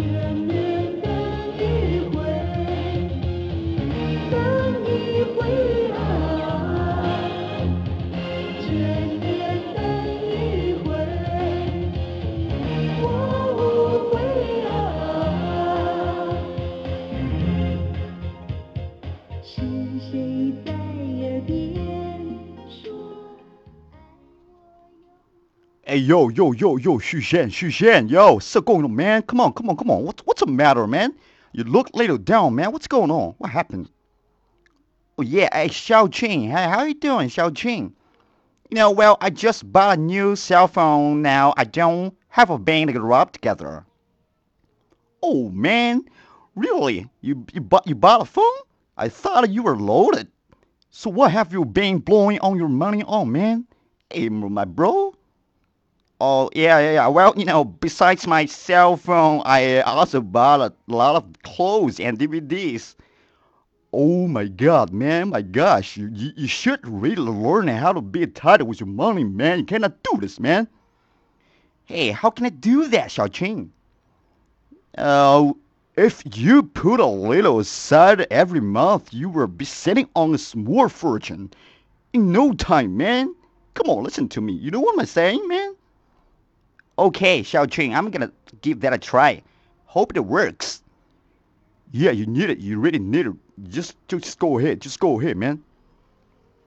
千年等一回等一回啊千年等一回我无悔啊。是谁 Hey, yo, yo, yo, yo, Xu Xian, yo, what's going on, man? Come on, come on, come on. What, what's the matter, man? You look a little down, man. What's going on? What happened? Oh, yeah, hey, Xiao Qing. Hey, how you doing, Xiao Qing? You know, well, I just bought a new cell phone. Now I don't have a band to rub together. Oh, man. Really? You, you, bought, you bought a phone? I thought you were loaded. So what have you been blowing all your money on, man? Hey, my bro. Oh, yeah, yeah, yeah. Well, you know, besides my cell phone, I also bought a lot of clothes and DVDs. Oh my god, man, my gosh, you, you, you should really learn how to be tight with your money, man. You cannot do this, man. Hey, how can I do that, Xiaoqing? Uh, if you put a little aside every month, you will be sitting on a small fortune in no time, man. Come on, listen to me. You know what I'm saying, man? Okay, Xiaoqing, I'm gonna give that a try. Hope it works. Yeah, you need it. You really need it. Just, just go ahead. Just go ahead, man.